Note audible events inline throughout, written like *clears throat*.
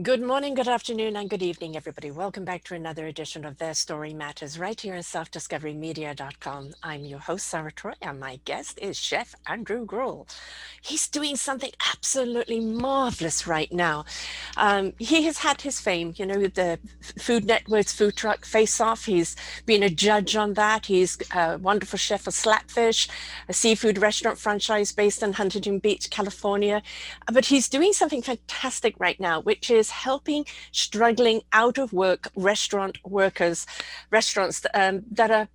Good morning, good afternoon, and good evening, everybody. Welcome back to another edition of Their Story Matters right here at selfdiscoverymedia.com. I'm your host, Sarah Troy, and my guest is Chef Andrew Gruel. He's doing something absolutely marvelous right now. Um, he has had his fame, you know, the Food Network's food truck face off. He's been a judge on that. He's a wonderful chef of Slapfish, a seafood restaurant franchise based in Huntington Beach, California. But he's doing something fantastic right now, which is is helping struggling out of work restaurant workers, restaurants um, that are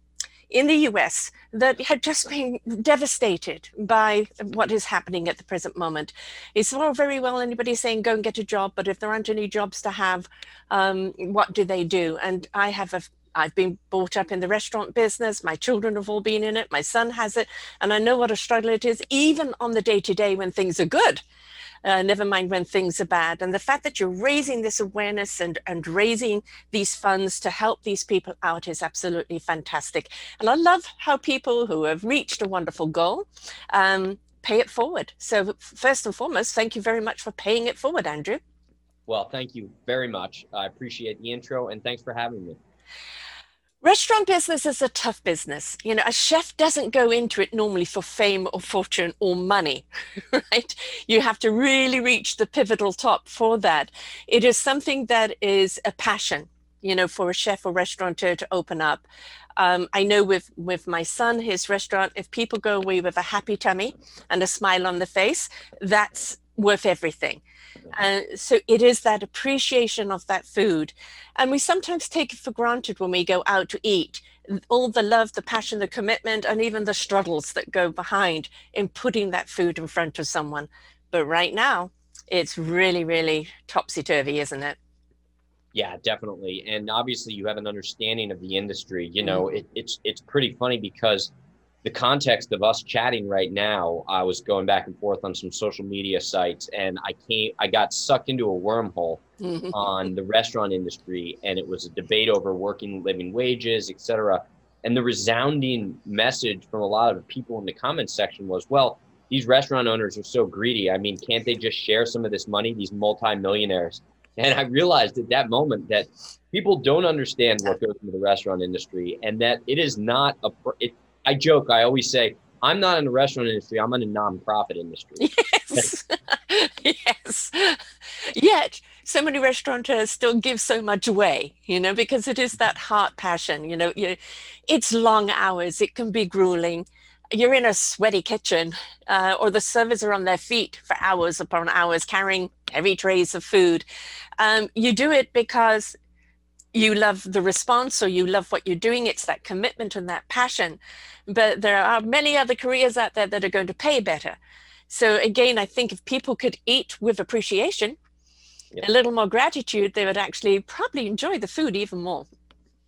in the US that had just been devastated by what is happening at the present moment. It's all very well anybody saying go and get a job, but if there aren't any jobs to have, um, what do they do? And I have a I've been brought up in the restaurant business. My children have all been in it. My son has it. And I know what a struggle it is, even on the day to day when things are good uh, never mind when things are bad. And the fact that you're raising this awareness and, and raising these funds to help these people out is absolutely fantastic. And I love how people who have reached a wonderful goal um, pay it forward. So, first and foremost, thank you very much for paying it forward, Andrew. Well, thank you very much. I appreciate the intro and thanks for having me. Restaurant business is a tough business. You know, a chef doesn't go into it normally for fame or fortune or money, *laughs* right? You have to really reach the pivotal top for that. It is something that is a passion, you know, for a chef or restaurateur to open up. Um, I know with with my son, his restaurant, if people go away with a happy tummy and a smile on the face, that's worth everything. Uh, so it is that appreciation of that food. And we sometimes take it for granted when we go out to eat all the love, the passion, the commitment, and even the struggles that go behind in putting that food in front of someone. But right now, it's really, really topsy turvy, isn't it? Yeah, definitely. And obviously, you have an understanding of the industry. You know, mm-hmm. it, it's it's pretty funny because the context of us chatting right now, I was going back and forth on some social media sites, and I came, I got sucked into a wormhole *laughs* on the restaurant industry, and it was a debate over working living wages, et cetera. And the resounding message from a lot of people in the comments section was, "Well, these restaurant owners are so greedy. I mean, can't they just share some of this money? These multimillionaires." And I realized at that moment that people don't understand what goes into the restaurant industry, and that it is not a. It, I joke. I always say, I'm not in the restaurant industry. I'm in a nonprofit industry. *laughs* Yes. *laughs* yes. Yet, so many restaurateurs still give so much away, you know, because it is that heart passion. You know, you, it's long hours. It can be grueling. You're in a sweaty kitchen, uh, or the servers are on their feet for hours upon hours carrying heavy trays of food. Um, you do it because you love the response or you love what you're doing. It's that commitment and that passion. But there are many other careers out there that are going to pay better. So again, I think if people could eat with appreciation, yeah. a little more gratitude, they would actually probably enjoy the food even more.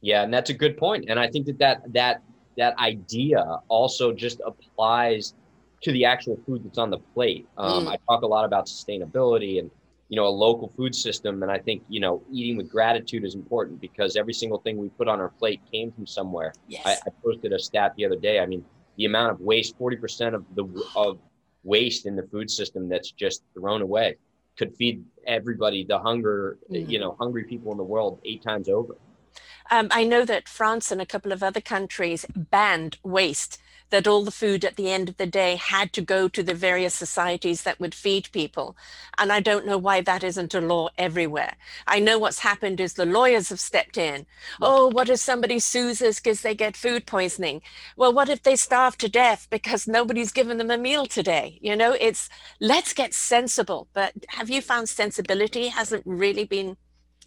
Yeah, and that's a good point. And I think that that that that idea also just applies to the actual food that's on the plate. Um, mm. I talk a lot about sustainability and you know a local food system and i think you know eating with gratitude is important because every single thing we put on our plate came from somewhere yes. I, I posted a stat the other day i mean the amount of waste 40% of the of waste in the food system that's just thrown away could feed everybody the hunger mm. you know hungry people in the world eight times over um, I know that France and a couple of other countries banned waste that all the food at the end of the day had to go to the various societies that would feed people. And I don't know why that isn't a law everywhere. I know what's happened is the lawyers have stepped in. Oh, what if somebody sues us because they get food poisoning? Well, what if they starve to death because nobody's given them a meal today? You know, it's let's get sensible. But have you found sensibility hasn't really been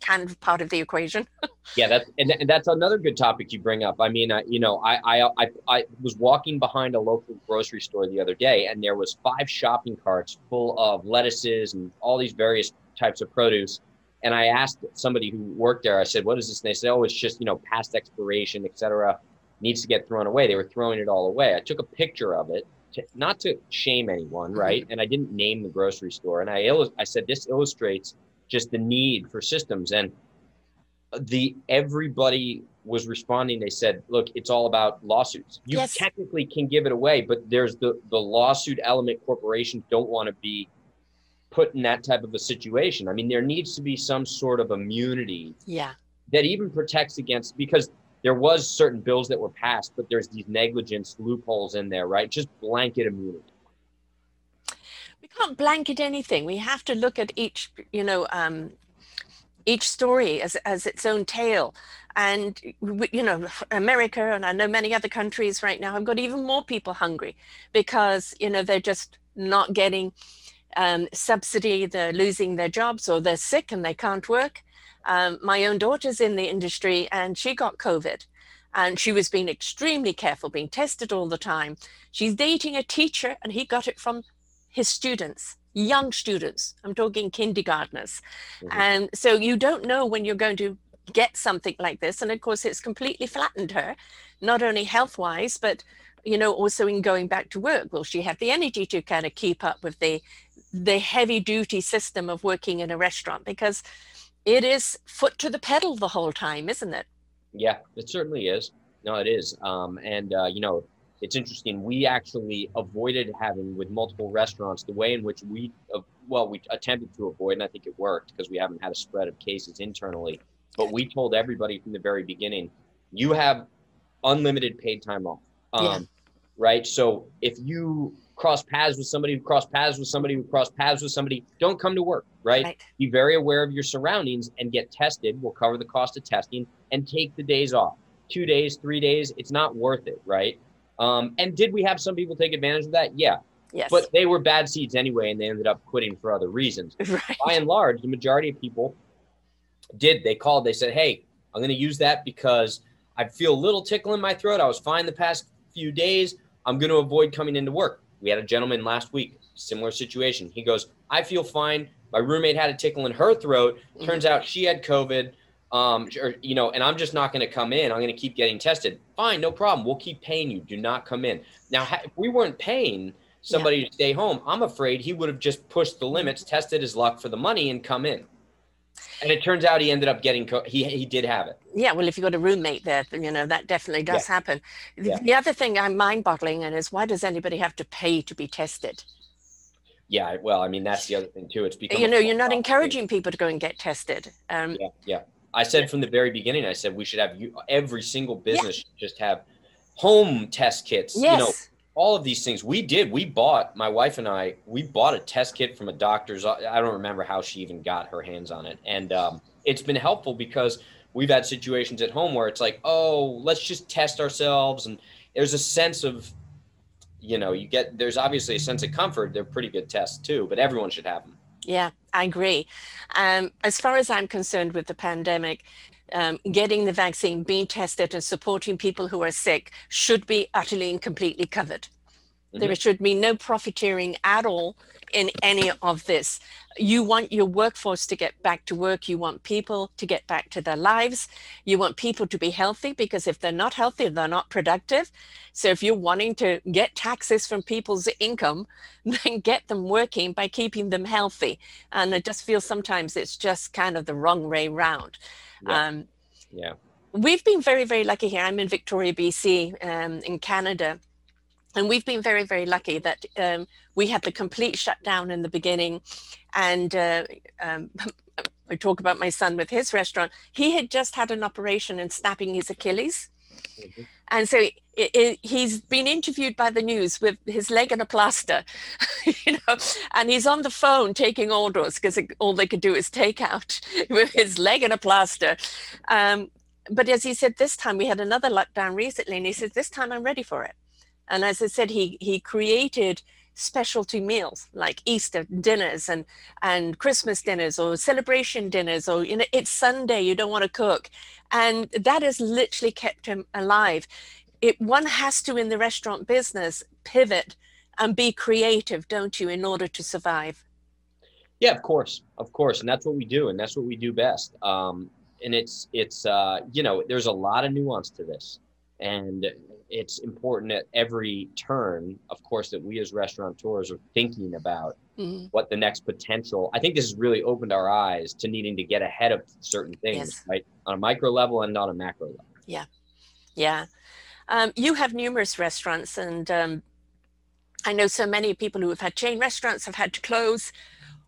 kind of part of the equation. *laughs* yeah, that's and, and, that's another good topic you bring up. I mean, uh, you know, I, I I I was walking behind a local grocery store the other day, and there was five shopping carts full of lettuces and all these various types of produce, And I asked somebody who worked there, I said, what is this? And they said, oh, it's just, you know, past expiration, etc. needs to get thrown away. They were throwing it all away. I took a picture of it, to, not to shame anyone, mm-hmm. right? And I didn't name the grocery store. And I, I said, this illustrates just the need for systems. And the everybody was responding. They said, look, it's all about lawsuits. You yes. technically can give it away, but there's the, the lawsuit element corporations don't want to be put in that type of a situation. I mean, there needs to be some sort of immunity. Yeah. That even protects against because there was certain bills that were passed, but there's these negligence loopholes in there, right? Just blanket immunity. We can't blanket anything. We have to look at each, you know, um, each story as as its own tale. And you know, America and I know many other countries right now have got even more people hungry because you know they're just not getting um, subsidy, they're losing their jobs or they're sick and they can't work. Um, my own daughter's in the industry and she got COVID and she was being extremely careful, being tested all the time. She's dating a teacher and he got it from his students, young students. I'm talking kindergartners. Mm-hmm. And so you don't know when you're going to get something like this. And of course, it's completely flattened her, not only health wise, but you know, also in going back to work. Will she have the energy to kind of keep up with the the heavy duty system of working in a restaurant because it is foot to the pedal the whole time, isn't it? Yeah, it certainly is. No, it is. Um, and, uh, you know, it's interesting. We actually avoided having with multiple restaurants the way in which we, uh, well, we attempted to avoid, and I think it worked because we haven't had a spread of cases internally. But we told everybody from the very beginning, you have unlimited paid time off. Um, yeah. Right. So if you cross paths with somebody who cross paths with somebody who cross paths with somebody, don't come to work, right? right? Be very aware of your surroundings and get tested. We'll cover the cost of testing and take the days off. Two days, three days, it's not worth it, right? Um, and did we have some people take advantage of that? Yeah. Yes. But they were bad seeds anyway, and they ended up quitting for other reasons. *laughs* Right. By and large, the majority of people did. They called, they said, Hey, I'm going to use that because I feel a little tickle in my throat. I was fine the past few days. I'm going to avoid coming into work. We had a gentleman last week, similar situation. He goes, I feel fine. My roommate had a tickle in her throat. Mm-hmm. Turns out she had COVID. Um, or, you know, and I'm just not going to come in. I'm going to keep getting tested. Fine, no problem. We'll keep paying you. Do not come in. Now, if we weren't paying somebody yeah. to stay home, I'm afraid he would have just pushed the limits, tested his luck for the money, and come in. And it turns out he ended up getting co- he he did have it. Yeah, well, if you've got a roommate there, you know that definitely does yeah. happen. Yeah. The other thing I'm mind-boggling and is why does anybody have to pay to be tested? Yeah, well, I mean that's the other thing too. It's because you know you're not encouraging people to go and get tested. Um, yeah, yeah. I said from the very beginning, I said we should have you every single business yeah. just have home test kits. Yes. You know, all of these things we did we bought my wife and i we bought a test kit from a doctor's i don't remember how she even got her hands on it and um, it's been helpful because we've had situations at home where it's like oh let's just test ourselves and there's a sense of you know you get there's obviously a sense of comfort they're pretty good tests too but everyone should have them yeah i agree um, as far as i'm concerned with the pandemic um, getting the vaccine, being tested, and supporting people who are sick should be utterly and completely covered. Mm-hmm. There should be no profiteering at all in any of this. You want your workforce to get back to work. You want people to get back to their lives. You want people to be healthy because if they're not healthy, they're not productive. So if you're wanting to get taxes from people's income, *laughs* then get them working by keeping them healthy. And I just feel sometimes it's just kind of the wrong way round. Yeah. Um, yeah. We've been very, very lucky here. I'm in Victoria, BC, um, in Canada. And we've been very, very lucky that um, we had the complete shutdown in the beginning. And uh, um, *laughs* I talk about my son with his restaurant. He had just had an operation and snapping his Achilles. Mm-hmm. And so it, it, he's been interviewed by the news with his leg in a plaster, *laughs* you know, and he's on the phone taking orders because all they could do is take out *laughs* with his leg in a plaster. Um, but as he said, this time we had another lockdown recently, and he said, this time I'm ready for it. And as I said, he he created specialty meals like Easter dinners and and Christmas dinners or celebration dinners or you know it's Sunday you don't want to cook. And that has literally kept him alive. It one has to in the restaurant business pivot and be creative don't you in order to survive? Yeah, of course, of course, and that's what we do, and that's what we do best. Um, and it's it's uh, you know, there's a lot of nuance to this, and it's important at every turn, of course, that we as restaurateurs are thinking about mm-hmm. what the next potential. I think this has really opened our eyes to needing to get ahead of certain things, yes. right, on a micro level and on a macro level. Yeah, yeah. Um, you have numerous restaurants, and um, I know so many people who have had chain restaurants have had to close,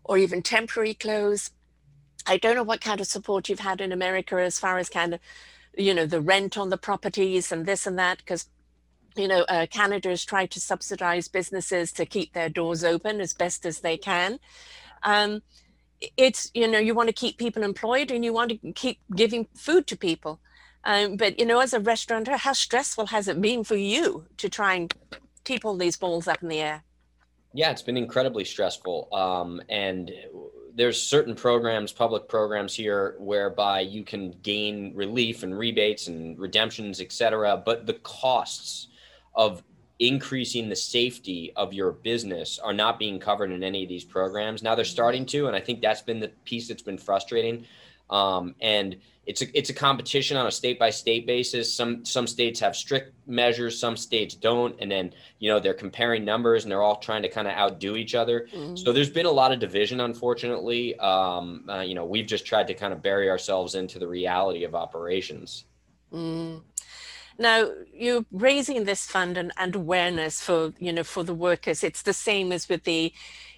or even temporary close. I don't know what kind of support you've had in America as far as kind of you know, the rent on the properties and this and that, because you know, uh, Canada has tried to subsidize businesses to keep their doors open as best as they can. Um, it's, you know, you want to keep people employed and you want to keep giving food to people. Um, but, you know, as a restaurateur, how stressful has it been for you to try and keep all these balls up in the air? Yeah, it's been incredibly stressful. Um, and there's certain programs, public programs here, whereby you can gain relief and rebates and redemptions, et cetera. But the costs of increasing the safety of your business are not being covered in any of these programs. Now they're starting to, and I think that's been the piece that's been frustrating. Um, and it's a it's a competition on a state by state basis. Some some states have strict measures, some states don't, and then you know they're comparing numbers and they're all trying to kind of outdo each other. Mm-hmm. So there's been a lot of division, unfortunately. Um, uh, you know, we've just tried to kind of bury ourselves into the reality of operations. Mm. Now you're raising this fund and, and awareness for you know for the workers. It's the same as with the,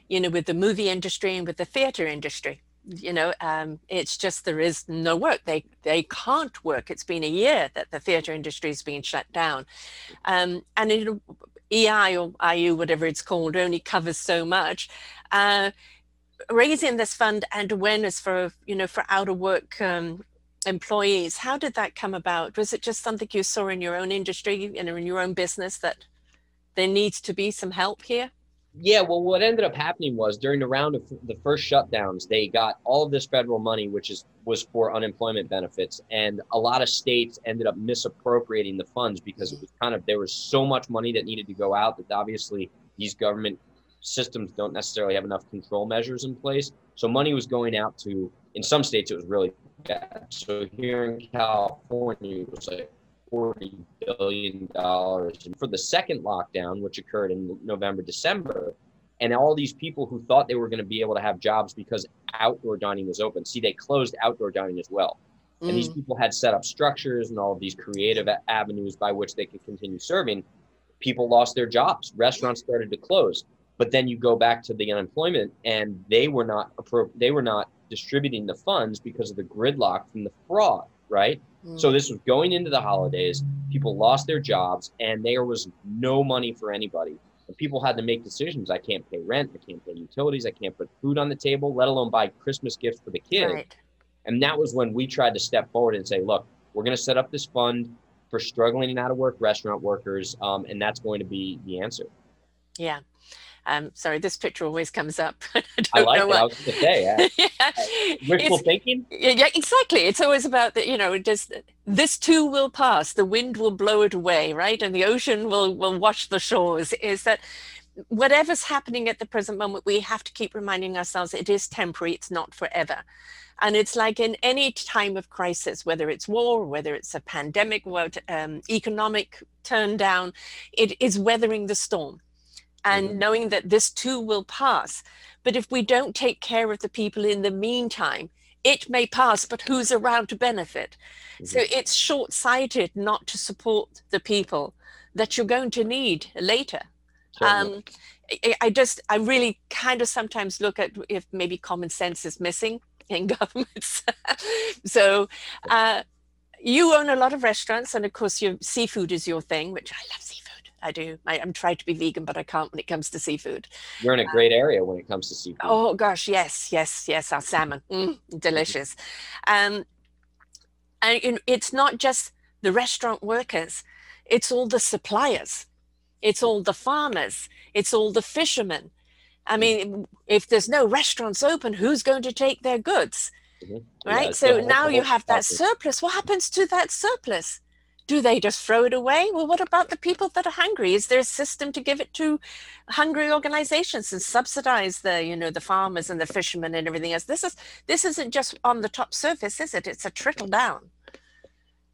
you know, with the movie industry and with the theater industry you know um, it's just there is no work. They they can't work. It's been a year that the theater industry has been shut down. Um, and ei or iu whatever it's called only covers so much. Uh, raising this fund and awareness for you know for out of work um, employees how did that come about? Was it just something you saw in your own industry you know in your own business that there needs to be some help here yeah, well, what ended up happening was during the round of the first shutdowns, they got all of this federal money, which is was for unemployment benefits, and a lot of states ended up misappropriating the funds because it was kind of there was so much money that needed to go out that obviously these government systems don't necessarily have enough control measures in place. So money was going out to in some states it was really bad. So here in California, it was like $40 billion and for the second lockdown, which occurred in November, December. And all these people who thought they were going to be able to have jobs because outdoor dining was open. See, they closed outdoor dining as well. Mm. And these mm. people had set up structures and all of these creative avenues by which they could continue serving. People lost their jobs. Restaurants started to close. But then you go back to the unemployment, and they were not appro- they were not distributing the funds because of the gridlock from the fraud, right? So this was going into the holidays. People lost their jobs, and there was no money for anybody. And people had to make decisions. I can't pay rent. I can't pay utilities. I can't put food on the table, let alone buy Christmas gifts for the kids. Right. And that was when we tried to step forward and say, look, we're going to set up this fund for struggling and out of work restaurant workers, um, and that's going to be the answer. Yeah. Um, sorry, this picture always comes up. *laughs* I, I like it. What... I was going to say, yeah. *laughs* yeah. Wishful it's, thinking. Yeah, exactly. It's always about the, you know, just this too will pass. The wind will blow it away, right? And the ocean will will wash the shores. Is that whatever's happening at the present moment, we have to keep reminding ourselves it is temporary. It's not forever. And it's like in any time of crisis, whether it's war, whether it's a pandemic, what um, economic turn down, it is weathering the storm and mm-hmm. knowing that this too will pass. But if we don't take care of the people in the meantime, it may pass, but who's around to benefit? Mm-hmm. So it's short sighted not to support the people that you're going to need later. Um, I, I just, I really kind of sometimes look at if maybe common sense is missing in *laughs* governments. so, uh, you own a lot of restaurants, and of course, your seafood is your thing, which I love I do. I, am trying to be vegan, but I can't when it comes to seafood. You're in a great um, area when it comes to seafood. Oh gosh, yes, yes, yes. Our salmon, mm, delicious. Um, and it's not just the restaurant workers; it's all the suppliers, it's all the farmers, it's all the fishermen. I mean, if there's no restaurants open, who's going to take their goods? Mm-hmm. Right. Yeah, so now you have that surplus. What happens to that surplus? Do they just throw it away? Well, what about the people that are hungry? Is there a system to give it to hungry organizations and subsidize the, you know, the farmers and the fishermen and everything else? This is this isn't just on the top surface, is it? It's a trickle down.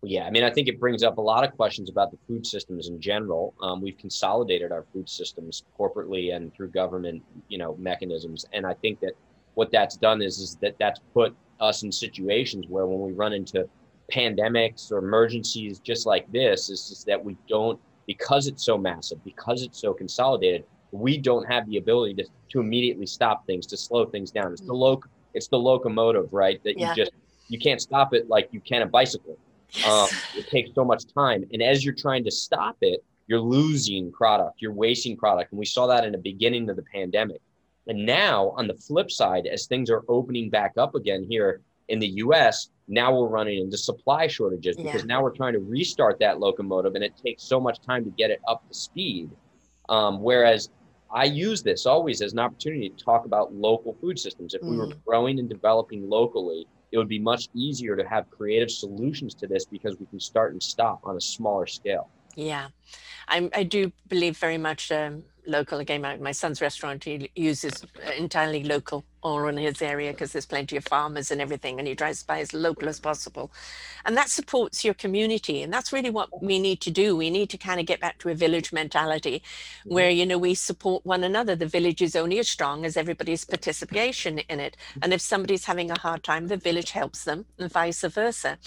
Yeah, I mean, I think it brings up a lot of questions about the food systems in general. Um, we've consolidated our food systems corporately and through government, you know, mechanisms, and I think that what that's done is is that that's put us in situations where when we run into pandemics or emergencies just like this is just that we don't because it's so massive because it's so consolidated we don't have the ability to, to immediately stop things to slow things down it's the mm. loc it's the locomotive right that yeah. you just you can't stop it like you can a bicycle yes. um, it takes so much time and as you're trying to stop it you're losing product you're wasting product and we saw that in the beginning of the pandemic and now on the flip side as things are opening back up again here in the us now we're running into supply shortages because yeah. now we're trying to restart that locomotive and it takes so much time to get it up to speed. Um, whereas I use this always as an opportunity to talk about local food systems. If mm. we were mm. growing and developing locally, it would be much easier to have creative solutions to this because we can start and stop on a smaller scale. Yeah, I'm, i do believe very much um, local. Again, my, my son's restaurant, he uses entirely local all in his area because there's plenty of farmers and everything, and he tries to buy as local as possible. And that supports your community. And that's really what we need to do. We need to kind of get back to a village mentality mm-hmm. where, you know, we support one another. The village is only as strong as everybody's participation in it. Mm-hmm. And if somebody's having a hard time, the village helps them, and vice versa.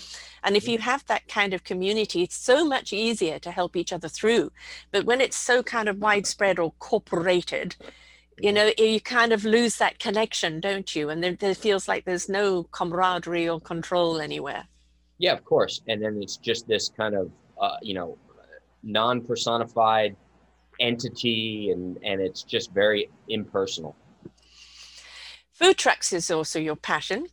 And if you have that kind of community, it's so much easier to help each other through. But when it's so kind of widespread or corporated, you know you kind of lose that connection don't you? And there, feels like there's no camaraderie or control anywhere. Yeah of course. And then it's just this kind of uh, you know non-personified entity and and it's just very impersonal. Food trucks is also your passion.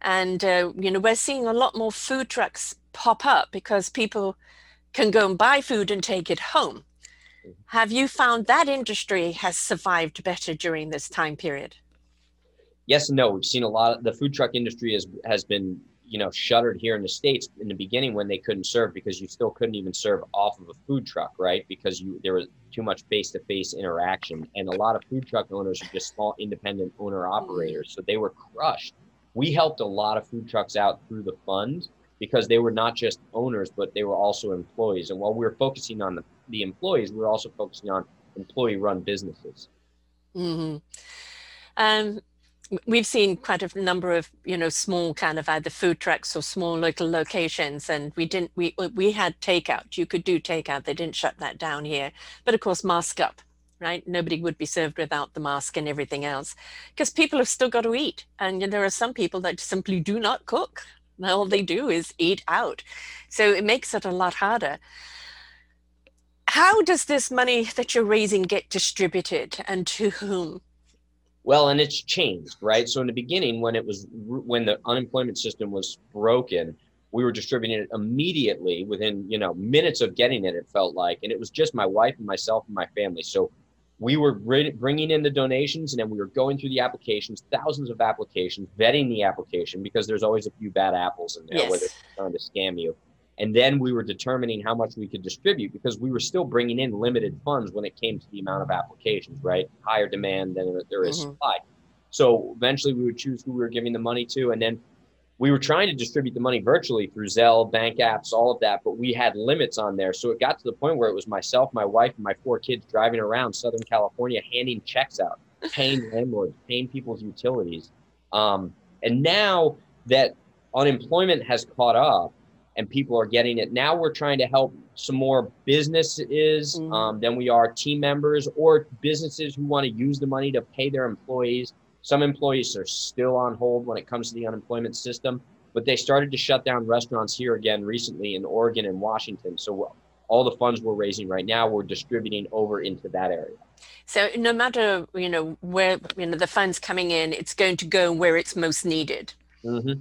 And uh, you know we're seeing a lot more food trucks pop up because people can go and buy food and take it home have you found that industry has survived better during this time period? Yes and no. We've seen a lot of the food truck industry has has been you know shuttered here in the states in the beginning when they couldn't serve because you still couldn't even serve off of a food truck right? Because you there was too much face-to-face interaction. And a lot of food truck owners are just small independent owner operators. So they were crushed. We helped a lot of food trucks out through the fund because they were not just owners but they were also employees. And while we were focusing on the the employees, we're also focusing on employee run businesses. Mm-hmm. Um, we've seen quite a number of you know small kind of either food trucks or small local locations and we didn't we we had takeout. You could do takeout. They didn't shut that down here. But of course mask up right? Nobody would be served without the mask and everything else. Because people have still got to eat. And there are some people that simply do not cook all they do is eat out so it makes it a lot harder how does this money that you're raising get distributed and to whom? Well, and it's changed, right? So in the beginning, when it was when the unemployment system was broken, we were distributing it immediately within you know minutes of getting it. It felt like, and it was just my wife and myself and my family. So we were bringing in the donations, and then we were going through the applications, thousands of applications, vetting the application because there's always a few bad apples in there yes. where they're trying to scam you. And then we were determining how much we could distribute because we were still bringing in limited funds when it came to the amount of applications, right? Higher demand than there is mm-hmm. supply. So eventually we would choose who we were giving the money to. And then we were trying to distribute the money virtually through Zelle, bank apps, all of that, but we had limits on there. So it got to the point where it was myself, my wife, and my four kids driving around Southern California handing checks out, *laughs* paying landlords, paying people's utilities. Um, and now that unemployment has caught up, and people are getting it. Now we're trying to help some more businesses mm-hmm. um, than we are team members or businesses who want to use the money to pay their employees. Some employees are still on hold when it comes to the unemployment system, but they started to shut down restaurants here again recently in Oregon and Washington. So all the funds we're raising right now, we're distributing over into that area. So no matter you know where you know the funds coming in, it's going to go where it's most needed. Mm-hmm.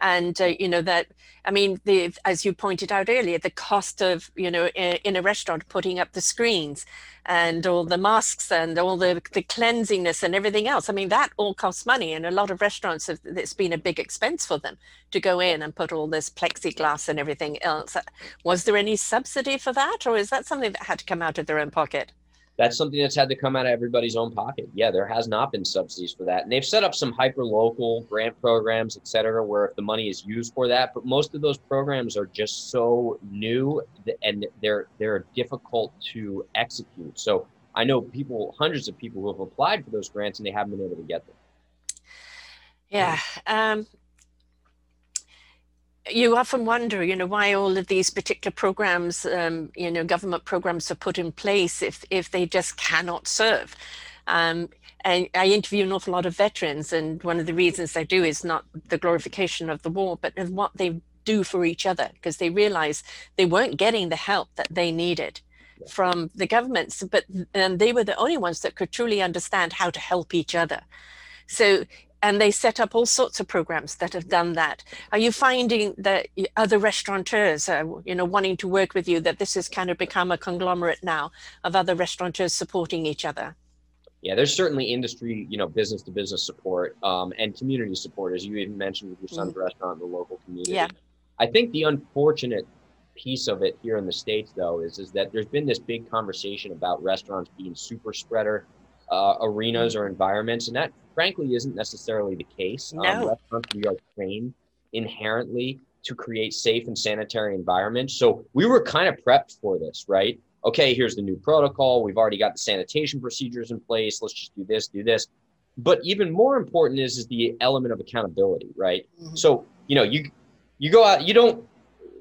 And uh, you know that i mean the as you pointed out earlier the cost of you know in, in, a restaurant putting up the screens and all the masks and all the the cleansingness and everything else i mean that all costs money and a lot of restaurants have it's been a big expense for them to go in and put all this plexiglass and everything else. Was there any subsidy for that or is that something that had to come out of their own pocket that's something that's had to come out of everybody's own pocket. Yeah, there has not been subsidies for that. And they've set up some hyper local grant programs, et cetera, where if the money is used for that, but most of those programs are just so new and they're they're difficult to execute. So I know people, hundreds of people who have applied for those grants and they haven't been able to get them. Yeah. Um, you often wonder, you know, why all of these particular programs, um, you know, government programs are put in place if if they just cannot serve. Um, and I interview an awful lot of veterans, and one of the reasons I do is not the glorification of the war, but what they do for each other, because they realize they weren't getting the help that they needed from the governments, but um, they were the only ones that could truly understand how to help each other. So and they set up all sorts of programs that have done that. Are you finding that other restaurateurs are, you know, wanting to work with you? That this has kind of become a conglomerate now of other restaurateurs supporting each other. Yeah, there's certainly industry, you know, business to business support um, and community support, as you even mentioned with your son's mm. restaurant in the local community. Yeah. I think the unfortunate piece of it here in the states, though, is is that there's been this big conversation about restaurants being super spreader uh, arenas or environments, and that frankly isn't necessarily the case. Um, no. Um, restaurants we are trained inherently to create safe and sanitary environments. So we were kind of prepped for this, right? Okay, here's the new protocol. We've already got the sanitation procedures in place. Let's just do this, do this. But even more important is is the element of accountability, right? Mm-hmm. So you know you you go out, you don't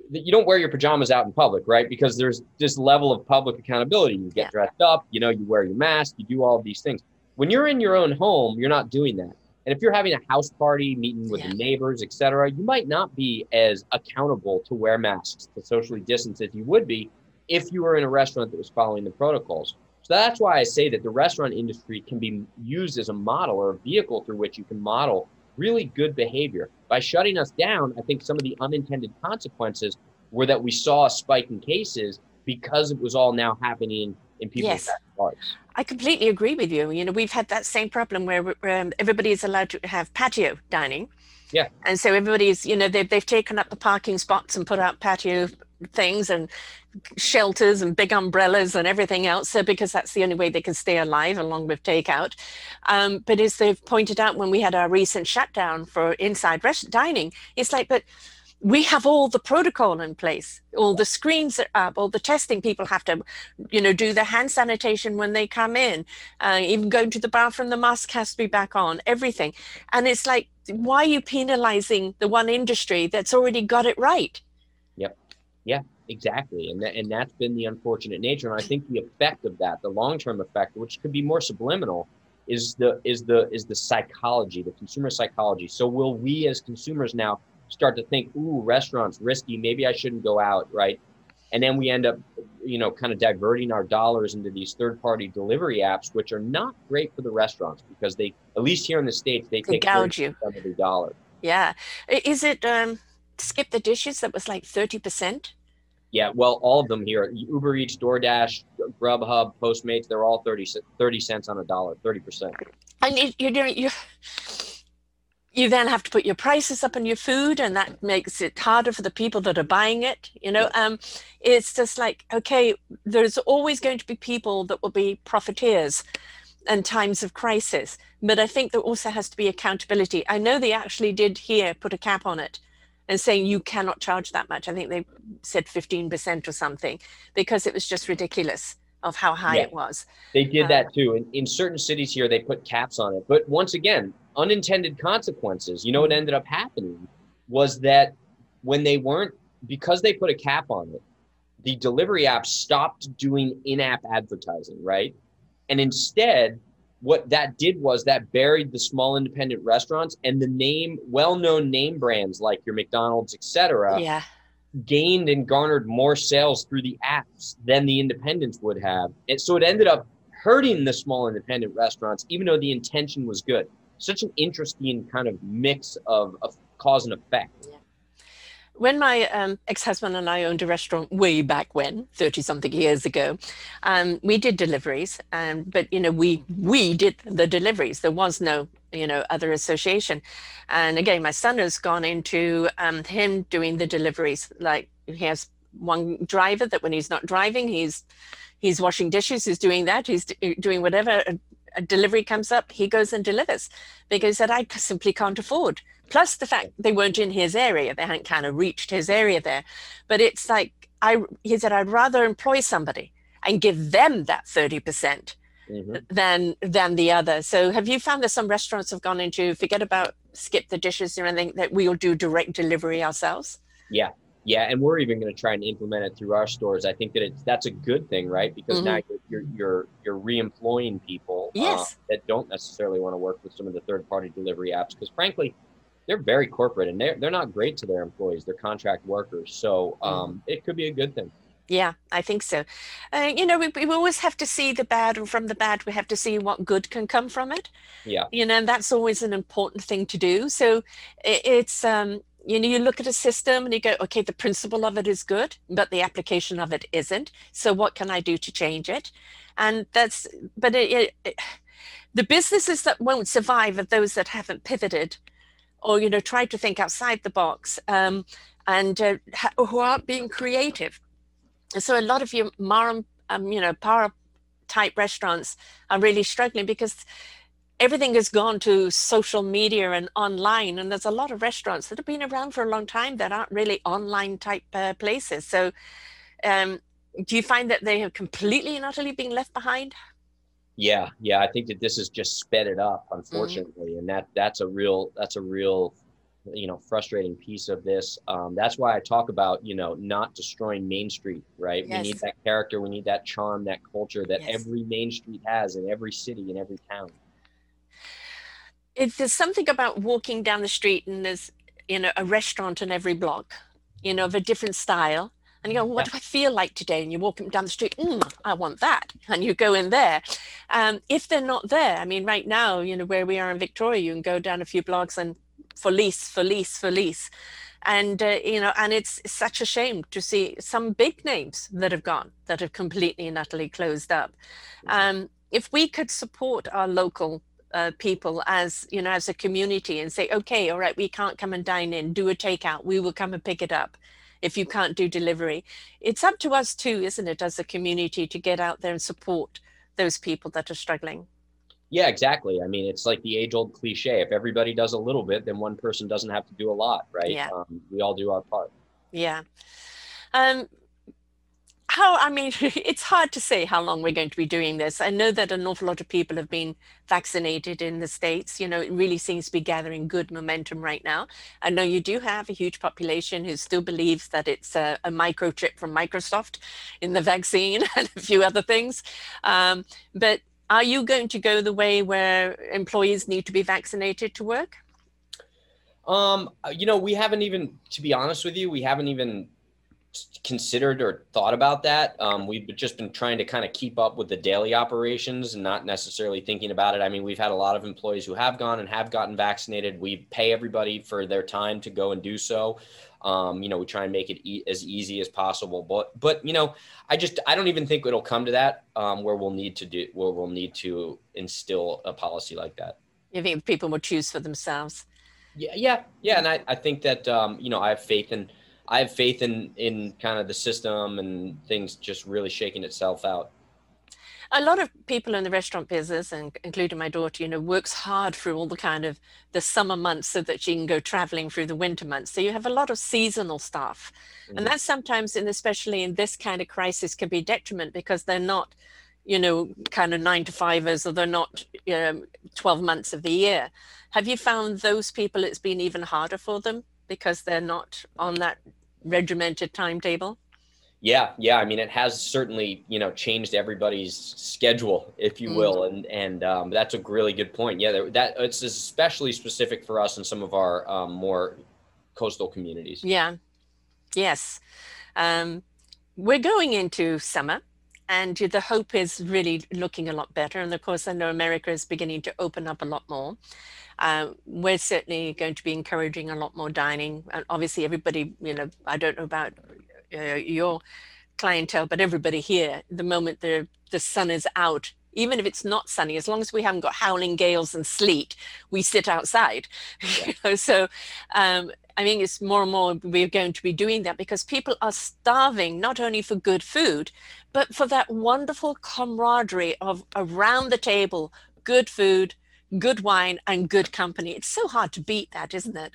you don't wear your pajamas out in public, right? Because there's this level of public accountability. You get yeah. dressed up, you know, you wear your mask, you do all of these things. When you're in your own home, you're not doing that. And if you're having a house party, meeting with yeah. neighbors, etc., you might not be as accountable to wear masks, to socially distance as you would be if you were in a restaurant that was following the protocols. So that's why I say that the restaurant industry can be used as a model or a vehicle through which you can model really good behavior. By shutting us down, I think some of the unintended consequences were that we saw a spike in cases because it was all now happening in people's yes. backyards. I completely agree with you. You know, we've had that same problem where um, everybody is allowed to have patio dining. Yeah. And so everybody's, you know, they've, they've taken up the parking spots and put out patio things and shelters and big umbrellas and everything else so because that's the only way they can stay alive along with takeout um, but as they've pointed out when we had our recent shutdown for inside dining it's like but we have all the protocol in place all the screens are up all the testing people have to you know do the hand sanitation when they come in uh, even going to the bathroom the mask has to be back on everything. And it's like why are you penalizing the one industry that's already got it right? Yep. Yeah exactly. And, and that's been the unfortunate nature. And i think the effect of that the long-term effect which could be more subliminal is the is the is the psychology the consumer psychology. So will we as consumers now start to think, ooh, restaurants risky. Maybe I shouldn't go out, right? And then we end up, you know, kind of diverting our dollars into these third-party delivery apps, which are not great for the restaurants because they, at least here in the states, they, they take gouge you every dollar. Yeah, is it um, skip the dishes that was like thirty percent? Yeah, well, all of them here Uber Eats, DoorDash, Grubhub, Postmates, they're all 30, 30 cents on a dollar, 30%. And you're doing, you're, you then have to put your prices up on your food and that makes it harder for the people that are buying it you know? Um, it's just like okay there's always going to be people that will be profiteers in times of crisis but i think there also has to be accountability. I know they actually did here put a cap on it and saying you cannot charge that much. I think they said 15% or something because it was just ridiculous of how high yeah, it was they did uh, that too in, in certain cities here they put caps on it but once again unintended consequences. You know what ended up happening was that when they weren't because they put a cap on it, the delivery app stopped doing in-app advertising, right? And instead, what that did was that buried the small independent restaurants and the name well-known name brands like your McDonald's, etc. Yeah. Gained and garnered more sales through the apps than the independents would have. And so it ended up hurting the small independent restaurants, even though the intention was good such an interesting kind of mix of, of cause and effect. Yeah. When my um, ex-husband and I owned a restaurant way back when, 30 something years ago, um, we did deliveries, um, but you know, we we did the deliveries. There was no you know other association. And again my son has gone into um, him doing the deliveries. Like he has one driver that when he's not driving he's he's washing dishes he's doing that he's doing whatever a, a delivery comes up he goes and delivers. Because that i simply can't afford plus the fact they weren't in his area they hadn't kind of reached his area there but it's like i he said i'd rather employ somebody and give them that 30% mm-hmm. than than the other. So have you found that some restaurants have gone into forget about skip the dishes or anything that we'll do direct delivery ourselves? Yeah. Yeah, and we're even going to try and implement it through our stores. I think that it's that's a good thing, right? Because mm-hmm. now you're you're you're, re-employing people uh, yes. uh, that don't necessarily want to work with some of the third-party delivery apps because, frankly, they're very corporate and they're they're not great to their employees. They're contract workers, so mm-hmm. um, mm. it could be a good thing. Yeah, I think so. Uh, you know, we, we always have to see the bad, and from the bad, we have to see what good can come from it. Yeah. You know, and that's always an important thing to do. So it, it's, um, you know, you look at a system and you go, okay, the principle of it is good, but the application of it isn't. So what can I do to change it? And that's, but it, it, the businesses that won't survive are those that haven't pivoted or, you know, try to think outside the box um, and uh, who aren't being creative. So a lot of your Marum, um, you know, power type restaurants are really struggling because everything has gone to social media and online and there's a lot of restaurants that have been around for a long time that aren't really online type uh, places. So um, do you find that they have completely and utterly been left behind yeah yeah i think that this has just sped it up mm-hmm. unfortunately mm-hmm. and that that's a real that's a real you know frustrating piece of this um, that's why i talk about you know not destroying main street right yes. we need that character we need that charm that culture that yes. every main street has in every city in every town if there's something about walking down the street and there's you know a restaurant on every block you know of a different style and you go, what yeah. do I feel like today? And you walk down the street, mm, I want that. And you go in there. Um, if they're not there, I mean, right now, you know, where we are in Victoria, you can go down a few blocks and for lease, for lease, for lease. And, uh, you know, and it's such a shame to see some big names that have gone, that have completely and utterly closed up. Mm-hmm. Um, if we could support our local uh, people as you know as a community and say okay all right we can't come and dine in do a takeout we will come and pick it up if you can't do delivery it's up to us too isn't it as a community to get out there and support those people that are struggling yeah, exactly. I mean, it's like the age old cliche. If everybody does a little bit, then one person doesn't have to do a lot, right? Yeah. Um, we all do our part. Yeah. Um, how, I mean, *laughs* it's hard to say how long we're going to be doing this. I know that an awful lot of people have been vaccinated in the States. You know, it really seems to be gathering good momentum right now. I know you do have a huge population who still believes that it's a, a microchip from Microsoft in the *laughs* vaccine and a few other things. Um, but are you going to go the way where employees need to be vaccinated to work? Um, you know, we haven't even, to be honest with you, we haven't even considered or thought about that. Um, we've just been trying to kind of keep up with the daily operations and not necessarily thinking about it. I mean, we've had a lot of employees who have gone and have gotten vaccinated. We pay everybody for their time to go and do so. Um, you know, we try and make it e- as easy as possible. But but you know, I just I don't even think it'll come to that um, where we'll need to do where we'll need to instill a policy like that. You think people will choose for themselves? Yeah, yeah, yeah. And I, I think that um, you know I have faith in I have faith in in kind of the system and things just really shaking itself out. A lot of people in the restaurant business and including my daughter you know works hard through all the kind of the summer months so that she can go traveling through the winter months. So you have a lot of seasonal staff mm-hmm. and that sometimes and especially in this kind of crisis can be detriment because they're not you know kind of nine to fivers or they're not you know, 12 months of the year. Have you found those people it's been even harder for them because they're not on that regimented timetable yeah, yeah. I mean, it has certainly you know changed everybody's schedule, if you will, and and um, that's a really good point. Yeah, that it's especially specific for us in some of our um, more coastal communities. Yeah, yes. Um, we're going into summer, and the hope is really looking a lot better. And of course, I know America is beginning to open up a lot more. Uh, we're certainly going to be encouraging a lot more dining. And obviously, everybody, you know, I don't know about uh, your clientele, but everybody here, the moment the the sun is out, even if it's not sunny, as long as we haven't got howling gales and sleet, we sit outside. *laughs* Yeah. you know, so um, I mean, it's more and more we're going to be doing that because people are starving not only for good food, but for that wonderful camaraderie of around the table, good food, good wine, and good company. It's so hard to beat that, isn't it?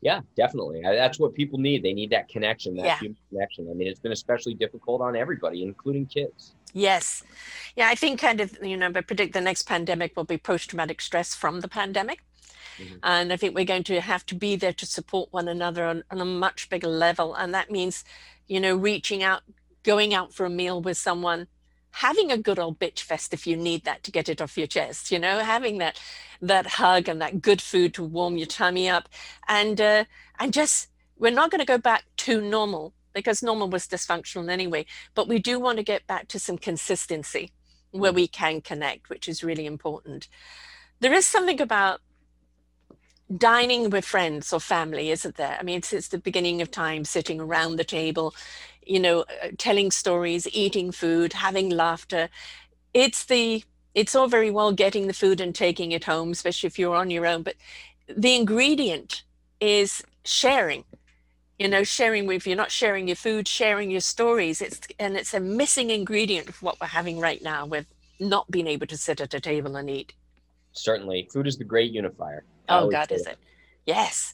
Yeah, definitely. That's what people need. They need that connection, that yeah. human connection. I mean, it's been especially difficult on everybody, including kids. Yes. Yeah, I think kind of, you know, I predict the next pandemic will be post traumatic stress from the pandemic. Mm-hmm. And I think we're going to have to be there to support one another on, on a much bigger level. And that means, you know, reaching out, going out for a meal with someone, having a good old bitch fest if you need that to get it off your chest, you know, having that that hug and that good food to warm your tummy up. And uh, and just we're not going to go back to normal because normal was dysfunctional anyway, but we do want to get back to some consistency where mm. we can connect, which is really important. There is something about dining with friends or family, isn't there? I mean, it's the beginning of time, sitting around the table, you know, uh, telling stories, eating food, having laughter. It's the it's all very well getting the food and taking it home, especially if you're on your own, but the ingredient is sharing. You know, sharing with you're not sharing your food, sharing your stories. It's and it's a missing ingredient of what we're having right now with not being able to sit at a table and eat. Certainly, food is the great unifier. Oh God, is it? Yes,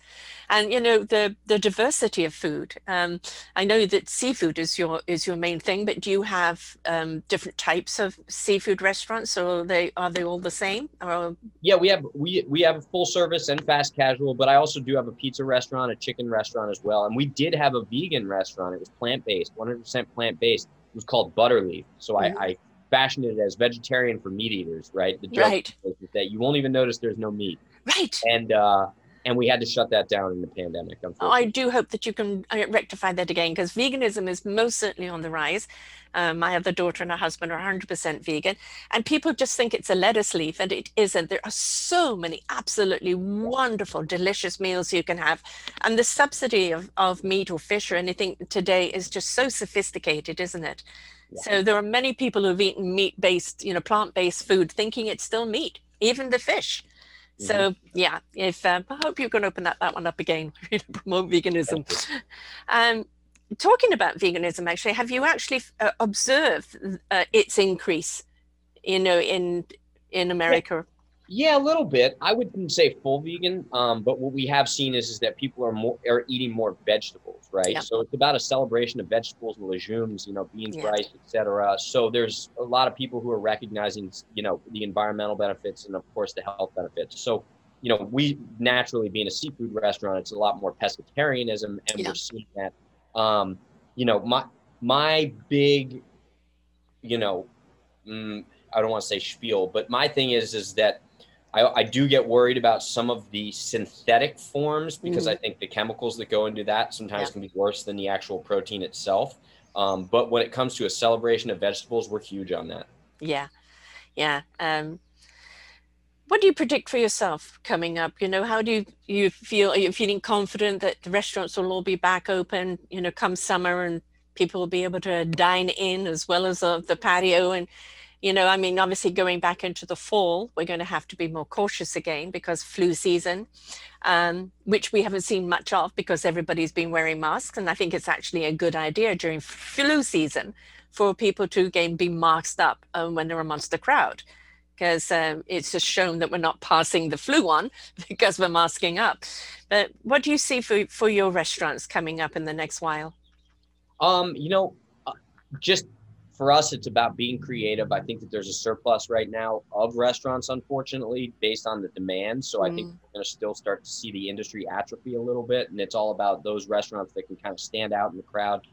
and you know the the diversity of food. Um, I know that seafood is your is your main thing, but do you have um, different types of seafood restaurants, or are they are they all the same? Or... Yeah, we have we we have a full service and fast casual, but I also do have a pizza restaurant, a chicken restaurant as well, and we did have a vegan restaurant. It was plant based, one hundred percent plant based. It was called Butterleaf. So mm-hmm. I, I fashioned it as vegetarian for meat eaters, right? The right. that you won't even notice there's no meat. Right. And uh, and we had to shut that down in the pandemic. Oh, I do hope that you can uh, rectify that again because veganism is most certainly on the rise. Um, my other daughter and her husband are 100% vegan, and people just think it's a lettuce leaf, and it isn't. There are so many absolutely wonderful, delicious meals you can have, and the subsidy of, of meat or fish or anything today is just so sophisticated, isn't it? Yeah. So there are many people who've eaten meat-based, you know, plant-based food, thinking it's still meat, even the fish. So mm-hmm. yeah, if um, I hope you can open that, that one up again, *laughs* promote veganism. Um, talking about veganism, actually, have you actually uh, observed uh, its increase? You know, in in America. Yeah, a little bit. I wouldn't say full vegan, um, but what we have seen is is that people are more are eating more vegetables, right? Yeah. So it's about a celebration of vegetables and legumes, you know, beans, yeah. rice, etc. So there's a lot of people who are recognizing, you know, the environmental benefits and of course the health benefits. So, you know, we naturally being a seafood restaurant, it's a lot more pescatarianism, and yeah. we're seeing that. Um, you know, my my big, you know, mm, I don't want to say spiel, but my thing is is that I, I, do get worried about some of the synthetic forms because mm-hmm. I think the chemicals that go into that sometimes yeah. can be worse than the actual protein itself. Um, but when it comes to a celebration of vegetables, we're huge on that. Yeah, yeah. Um, what do you predict for yourself coming up? You know, how do you, you feel? Are you feeling confident that the restaurants will all be back open? You know, come summer and people will be able to dine in as well as the patio and you know, I mean, obviously going back into the fall, we're going to have to be more cautious again because flu season, um, which we haven't seen much of because everybody's been wearing masks. And I think it's actually a good idea during flu season for people to again be masked up um, when they're amongst the crowd because um, it's just shown that we're not passing the flu on *laughs* because we're masking up. But what do you see for, for your restaurants coming up in the next while? Um, you know, uh, just for us, it's about being creative. I think that there's a surplus right now of restaurants, unfortunately, based on the demand. So I think mm. we're going to still start to see the industry atrophy a little bit. And it's all about those restaurants that can kind of stand out in the crowd,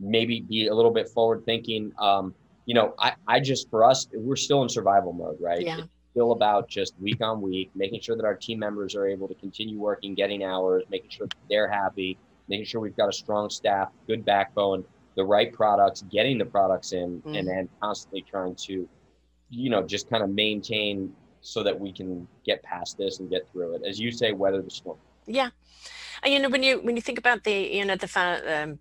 maybe be a little bit forward thinking. Um, you know, I, I just, for us, we're still in survival mode, right? Yeah. It's still about just week on week, making sure that our team members are able to continue working, getting hours, making sure they're happy, making sure we've got a strong staff, good backbone the right products, getting the products in, mm. and then constantly trying to, you know, just kind of maintain so that we can get past this and get through it. As you say, weather the storm. Yeah, and you know when you when you think about the you know the um,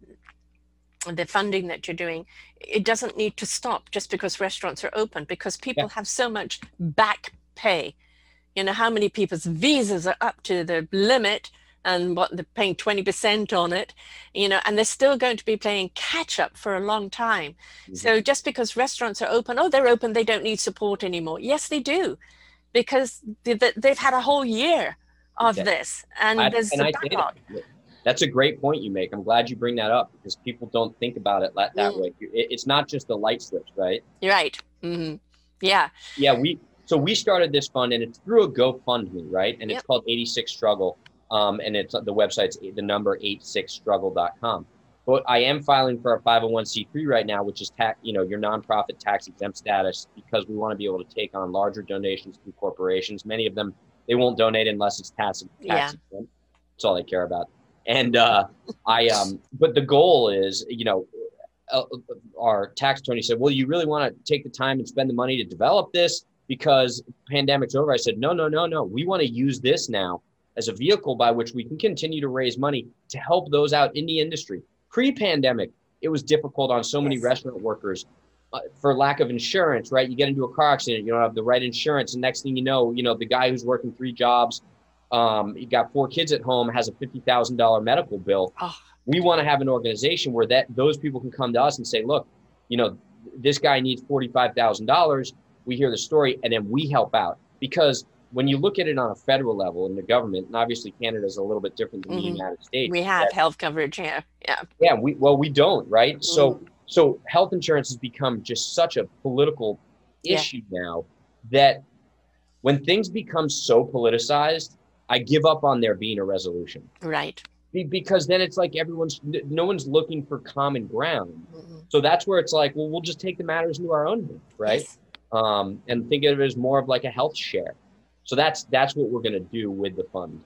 the funding that you're doing, it doesn't need to stop just because restaurants are open because people yeah. have so much back pay. You know how many people's visas are up to the limit and what they're paying 20% on it, you know, and they're still going to be playing catch up for a long time. Mm-hmm. So just because restaurants are open, oh, they're open, they don't need support anymore. Yes, they do, because they've had a whole year of okay. this and I, there's and a backlog. That's a great point you make. I'm glad you bring that up because people don't think about it that, that mm. way. It's not just a light switch, right? Right. Mm-hmm. Yeah. Yeah. We so we started this fund and it's through a GoFundMe, right? And yep. it's called 86 Struggle. Um, and it's the website's the number 86struggle.com. But I am filing for a 501c3 right now, which is tax, you know, your nonprofit tax exempt status, because we want to be able to take on larger donations through corporations. Many of them they won't donate unless it's tax, tax yeah. exempt. That's all they care about. And uh, I, um, but the goal is, you know, uh, our tax attorney said, "Well, you really want to take the time and spend the money to develop this because pandemic's over." I said, "No, no, no, no. We want to use this now as a vehicle by which we can continue to raise money to help those out in the industry. Pre-pandemic, it was difficult on so many yes. restaurant workers uh, for lack of insurance, right? You get into a car accident, you don't have the right insurance, and next thing you know, you know the guy who's working three jobs, um, he got four kids at home, has a fifty thousand dollar medical bill. Oh. We want to have an organization where that those people can come to us and say, look, you know, this guy needs forty five thousand dollars. We hear the story, and then we help out because when you look at it on a federal level in the government, and obviously Canada is a little bit different than mm-hmm. the United States. We have that, health coverage, yeah, yeah. Yeah, we well we don't, right? Mm-hmm. So so health insurance has become just such a political issue yeah. now that when things become so politicized, I give up on there being a resolution. Right. because then it's like everyone's no one's looking for common ground. Mm-hmm. So that's where it's like, well, we'll just take the matters into our own hands, right? Yes. Um, and think of it as more of like a health share. So that's that's what we're going to do with the fund.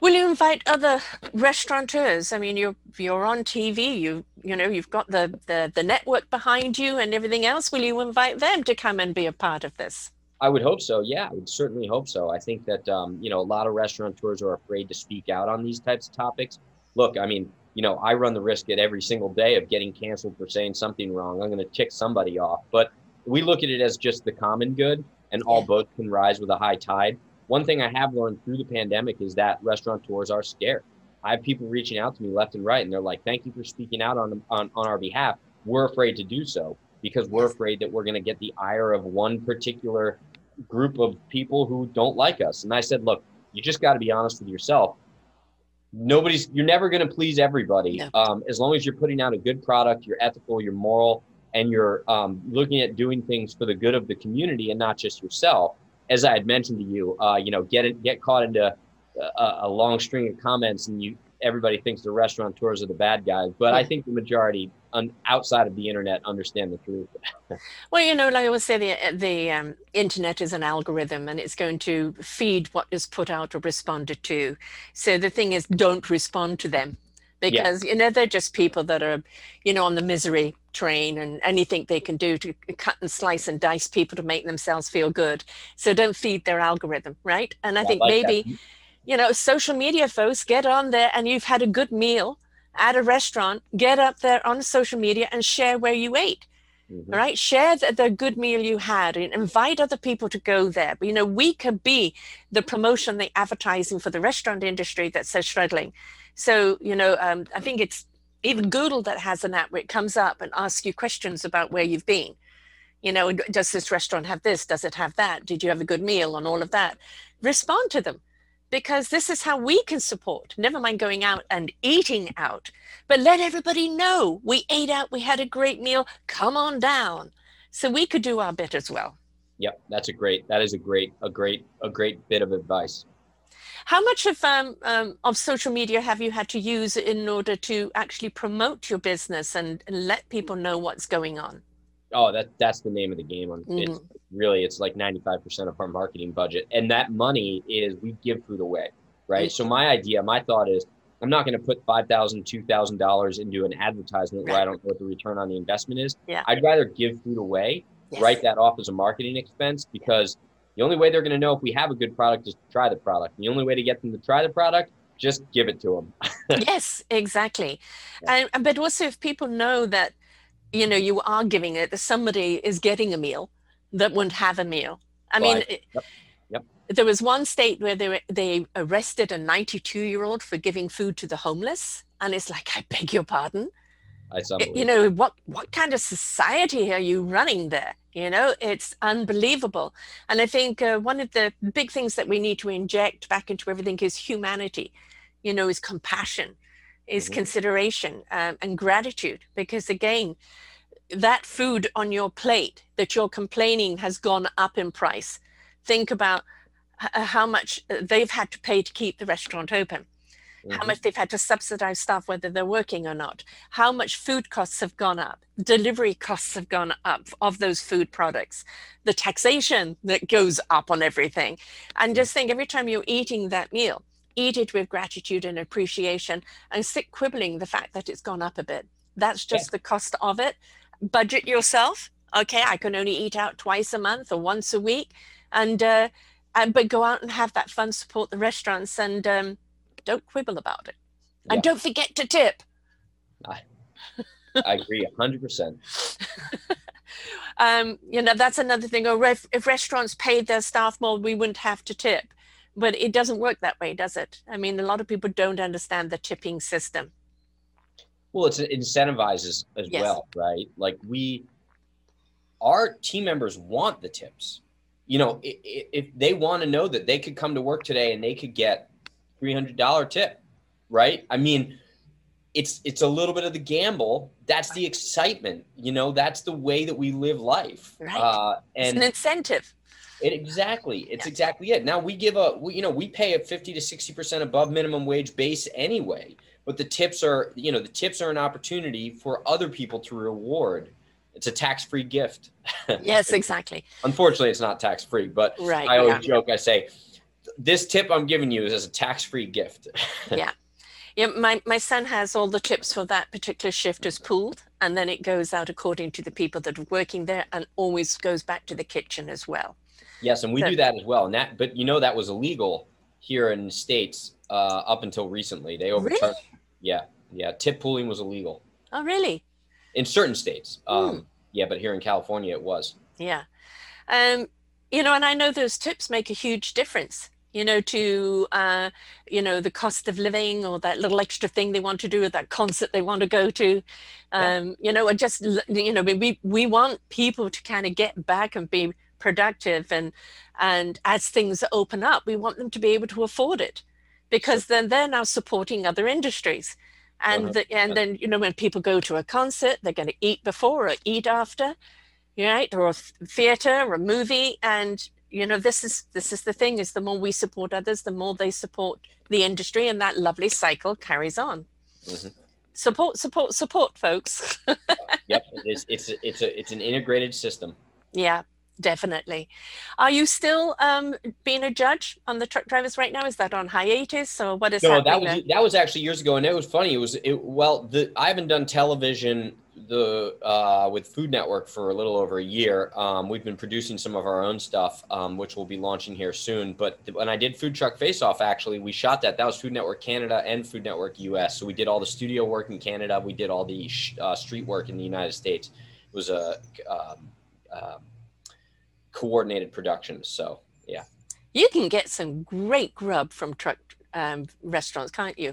Will you invite other restaurateurs? I mean, you're you're on TV. You you know you've got the, the the network behind you and everything else. Will you invite them to come and be a part of this? I would hope so. Yeah, I would certainly hope so. I think that um, you know a lot of restaurateurs are afraid to speak out on these types of topics. Look, I mean, you know, I run the risk at every single day of getting canceled for saying something wrong. I'm going to tick somebody off, but we look at it as just the common good and all boats can rise with a high tide. One thing I have learned through the pandemic is that restaurateurs are scared. I have people reaching out to me left and right, and they're like, "Thank you for speaking out on on, on our behalf. We're afraid to do so because we're afraid that we're going to get the ire of one particular group of people who don't like us." And I said, "Look, you just got to be honest with yourself. Nobody's you're never going to please everybody. Um, as long as you're putting out a good product, you're ethical, you're moral, and you're um, looking at doing things for the good of the community and not just yourself. As I had mentioned to you, uh, you know, get it, get caught into a, a, long string of comments, and you everybody thinks the restaurateurs are the bad guys, but I think the majority on, outside of the internet understand the truth. *laughs* well, you know, like I always say, the the um, internet is an algorithm, and it's going to feed what is put out or responded to. So the thing is, don't respond to them because yeah. you know they're just people that are you know on the misery train and anything they can do to cut and slice and dice people to make themselves feel good. So don't feed their algorithm right? And i think like maybe that. you know social media folks get on there and you've had a good meal at a restaurant get up there on social media and share where you ate Mm-hmm. right? Share the, the, good meal you had and invite other people to go there. But you know we could be the promotion the advertising for the restaurant industry that's so struggling. So, you know, um, I think it's even Google that has an app where it comes up and asks you questions about where you've been. You know, does this restaurant have this? Does it have that? Did you have a good meal and all of that? Respond to them because this is how we can support. Never mind going out and eating out, but let everybody know we ate out, we had a great meal, come on down. So we could do our bit as well. Yep, that's a great, that is a great, a great, a great bit of advice. How much of um, um, of social media have you had to use in order to actually promote your business and, and let people know what's going on? Oh, that that's the name of the game. On it's really it's like ninety five percent of our marketing budget, and that money is we give food away, right? Mm-hmm. So my idea, my thought is, I'm not going to put five thousand, two thousand dollars into an advertisement where I don't know what the return on the investment is. Yeah. I'd rather give food away, yes. write that off as a marketing expense because The only way they're going to know if we have a good product is to try the product. The only way to get them to try the product, just give it to them. *laughs* yes, exactly. Yeah. And, but also, if people know that, you know, you are giving it, that somebody is getting a meal that wouldn't have a meal. I mean, yep. Yep. there was one state where they, were, they arrested a 92 year old for giving food to the homeless. And it's like, I beg your pardon. You know, what, what kind of society are you running there? You know, it's unbelievable. And I think uh, one of the big things that we need to inject back into everything is humanity, you know, is compassion, is mm-hmm. consideration um, and gratitude. Because again, that food on your plate that you're complaining has gone up in price. Think about how much uh, they've had to pay to keep the restaurant open mm-hmm. how much they've had to subsidize staff, whether they're working or not, how much food costs have gone up, delivery costs have gone up of those food products, the taxation that goes up on everything. And just think every time you're eating that meal, eat it with gratitude and appreciation and sit quibbling the fact that it's gone up a bit. That's just yeah. the cost of it. Budget yourself. Okay, I can only eat out twice a month or once a week. And uh, and but go out and have that fun, support the restaurants and um, don't quibble about it. Yeah. And don't forget to tip. I, I agree 100%. *laughs* um, you know, that's another thing. Or if, if restaurants paid their staff more, we wouldn't have to tip. But it doesn't work that way, does it? I mean, a lot of people don't understand the tipping system. Well, it's it incentivizes as yes. well, right? Like we, our team members want the tips. You know, if, if they want to know that they could come to work today and they could get $300 tip, right? I mean, it's it's a little bit of the gamble. That's the excitement, you know. That's the way that we live life. Right. Uh, and it's an incentive. It exactly. It's yeah. exactly it. Now we give a, we, you know, we pay a fifty to sixty percent above minimum wage base anyway. But the tips are, you know, the tips are an opportunity for other people to reward. It's a tax-free gift. *laughs* Yes, exactly. Unfortunately, it's not tax-free, but right, I always yeah. joke. I say, this tip I'm giving you is as a tax-free gift. *laughs* yeah. Yeah, my, my son has all the tips for that particular shift as pooled, and then it goes out according to the people that are working there and always goes back to the kitchen as well. Yes, and we so, do that as well. And that, but you know, that was illegal here in the States uh, up until recently. They overturned. Really? Yeah, yeah. Tip pooling was illegal. Oh, really? In certain states. Um, hmm. Yeah, but here in California, it was. Yeah. Um, you know, and I know those tips make a huge difference you know, to, uh, you know, the cost of living or that little extra thing they want to do or that concert they want to go to, um, yeah. you know, and just, you know, we, we want people to kind of get back and be productive and, and as things open up, we want them to be able to afford it because then they're now supporting other industries. And, the, and then, you know, when people go to a concert, they're going to eat before or eat after, right? Or a theater or a movie. And you know this is this is the thing is the more we support others the more they support the industry and that lovely cycle carries on. Mm-hmm. support support support folks. *laughs* Yep it is it's it's a it's an integrated system. Yeah definitely. Are you still um being a judge on the truck drivers right now? Is that on hiatus or what is no that was there? that was actually years ago and it was funny it was it well the i haven't done television the uh, with Food Network for a little over a year. Um, we've been producing some of our own stuff, um, which we'll be launching here soon. But when I did Food Truck Face Off, actually, we shot that. That was Food Network Canada and Food Network US. So we did all the studio work in Canada. We did all the uh, street work in the United States. It was a um, uh, coordinated production. So yeah, you can get some great grub from truck um, restaurants, can't you?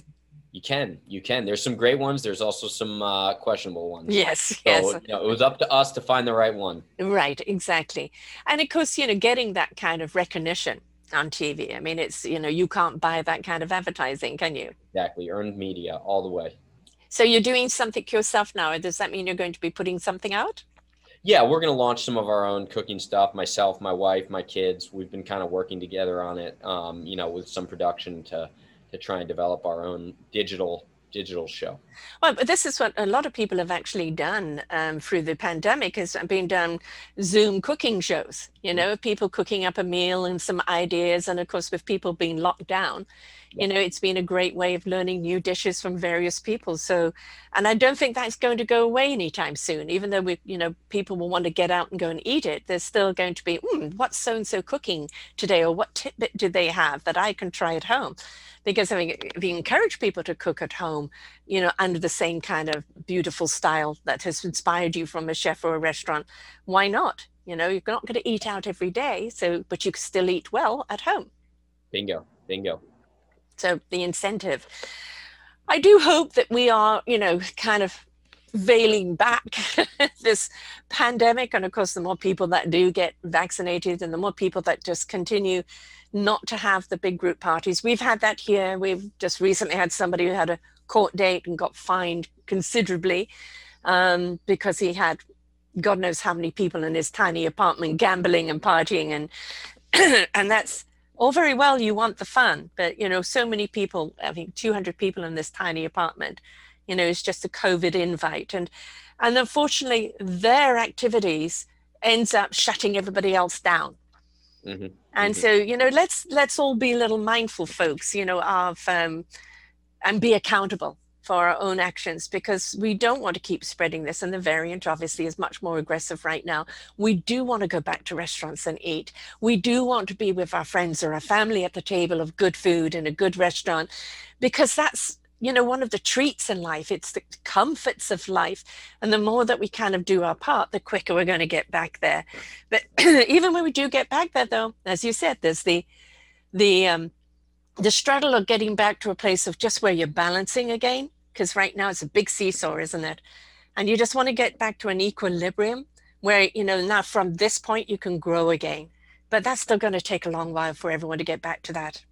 You can, you can. There's some great ones. There's also some uh, questionable ones. Yes, so, yes. You know, it was up to us to find the right one. Right, exactly. And of course, you know, getting that kind of recognition on TV. I mean, it's you know, you can't buy that kind of advertising, can you? Exactly, earned media all the way. So you're doing something yourself now. Does that mean you're going to be putting something out? Yeah, we're going to launch some of our own cooking stuff. Myself, my wife, my kids. We've been kind of working together on it. Um, you know, with some production to to try and develop our own digital digital show. Well, this is what a lot of people have actually done um, through the pandemic has been done Zoom cooking shows, you know, people cooking up a meal and some ideas. And of course, with people being locked down, you know, it's been a great way of learning new dishes from various people. So, and I don't think that's going to go away anytime soon, even though we, you know, people will want to get out and go and eat it. There's still going to be, mm, what's so and so cooking today? Or what tidbit do they have that I can try at home? Because I mean, if you encourage people to cook at home, you know, under the same kind of beautiful style that has inspired you from a chef or a restaurant, why not? You know, you're not going to eat out every day, so but you can still eat well at home. Bingo, bingo. So the incentive. I do hope that we are, you know, kind of veiling back *laughs* this pandemic. And of course, the more people that do get vaccinated and the more people that just continue not to have the big group parties. We've had that here. We've just recently had somebody who had a court date and got fined considerably um, because he had God knows how many people in his tiny apartment gambling and partying and *clears throat* and that's all very well you want the fun but you know so many people i think 200 people in this tiny apartment you know it's just a covid invite and and unfortunately their activities ends up shutting everybody else down mm-hmm. and mm-hmm. so you know let's let's all be a little mindful folks you know of um and be accountable for our own actions because we don't want to keep spreading this. And the variant obviously is much more aggressive right now. We do want to go back to restaurants and eat. We do want to be with our friends or our family at the table of good food in a good restaurant because that's you know one of the treats in life it's the comforts of life and the more that we kind of do our part the quicker we're going to get back there but *clears throat* even when we do get back there though as you said there's the the um the struggle of getting back to a place of just where you're balancing again because right now it's a big seesaw, isn't it? And you just want to get back to an equilibrium where, you know, now from this point you can grow again. But that's still going to take a long while for everyone to get back to that.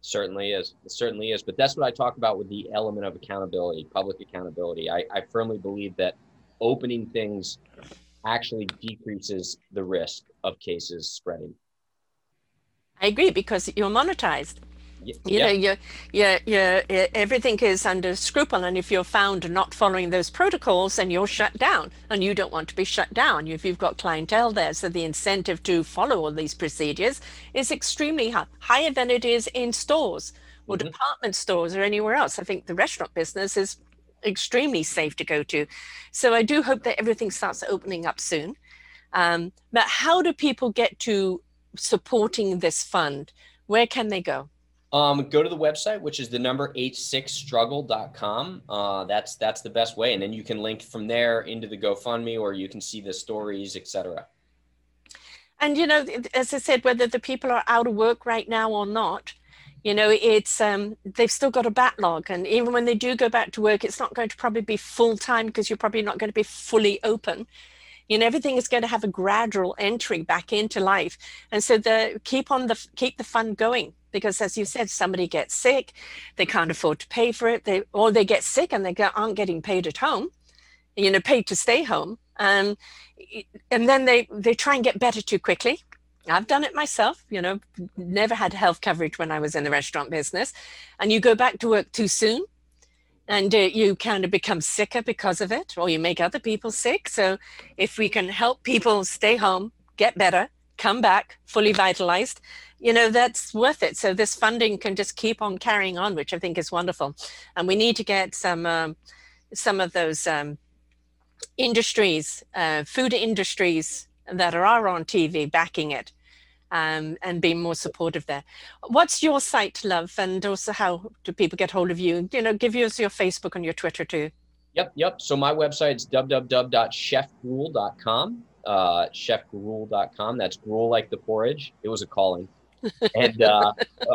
Certainly is. It certainly is. But that's what I talk about with the element of accountability, public accountability. I, I firmly believe that opening things actually decreases the risk of cases spreading. I agree because you're monetized you yeah. know you you you everything is under scruple and if you're found not following those protocols then you're shut down and you don't want to be shut down. If you've got clientele there so the incentive to follow all these procedures is extremely high higher than it is in stores or mm-hmm. department stores or anywhere else. I think the restaurant business is extremely safe to go to. So i do hope that everything starts opening up soon. Um, but how do people get to supporting this fund? Where can they go um, go to the website, which is the number 86struggle.com. Uh, that's that's the best way, and then you can link from there into the GoFundMe, or you can see the stories, etc. And you know, as I said, whether the people are out of work right now or not, you know, it's um, they've still got a backlog, and even when they do go back to work, it's not going to probably be full time because you're probably not going to be fully open you know everything is going to have a gradual entry back into life and so the keep on the keep the fund going because as you said somebody gets sick they can't afford to pay for it they or they get sick and they aren't getting paid at home you know paid to stay home um, and then they they try and get better too quickly I've done it myself, you know, never had health coverage when I was in the restaurant business. And you go back to work too soon and uh, you kind of become sicker because of it, or you make other people sick. So if we can help people stay home, get better, come back fully vitalized, you know that's worth it. So this funding can just keep on carrying on which i think is wonderful. And we need to get some um, some of those um, industries uh, food industries that are on tv backing it um, and being more supportive there. What's your site love? And also how do people get hold of you? You know give us your facebook and your twitter too. Yep yep. So my website's www.chefgruel.com uh, chefgruel.com that's gruel like the porridge it was a calling *laughs* and uh,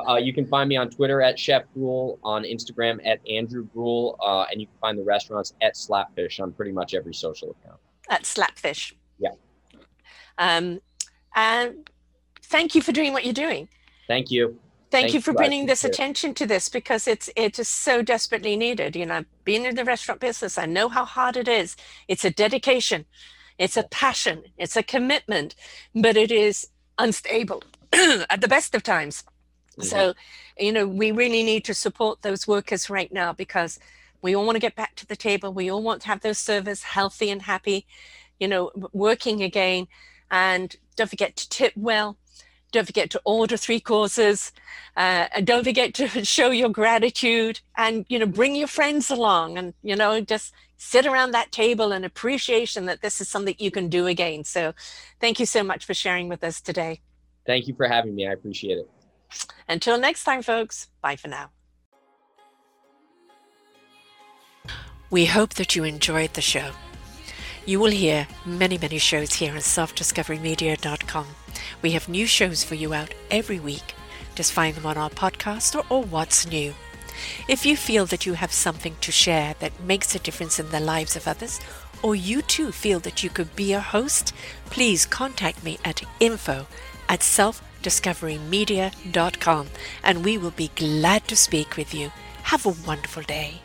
uh, you can find me on Twitter at Chef Gruel, on Instagram at Andrew Gruel, uh, and you can find the restaurants at Slapfish on pretty much every social account. At Slapfish. Yeah. Um, and thank you for doing what you're doing. Thank you. Thank, thank you for bringing this attention to this because it's it is so desperately needed. You know, being in the restaurant business, I know how hard it is. It's a dedication, it's a passion, it's a commitment, but it is unstable *clears throat* at the best of times. Mm-hmm. So, you know, we really need to support those workers right now because we all want to get back to the table. We all want to have those servers healthy and happy, you know, working again. And Don't forget to tip well. Don't forget to order three courses. Uh, and don't forget to *laughs* show your gratitude and, you know, bring your friends along and, you know, just sit around that table in appreciation that this is something you can do again. So thank you so much for sharing with us today. Thank you for having me. I appreciate it. Until next time, folks, bye for now. We hope that you enjoyed the show. You will hear many, many shows here on selfdiscoverymedia.com. We have new shows for you out every week. Just find them on our podcast or, or What's New. If you feel that you have something to share that makes a difference in the lives of others, or you too feel that you could be a host, please contact me at info at selfdiscoverymedia.com and we will be glad to speak with you. Have a wonderful day.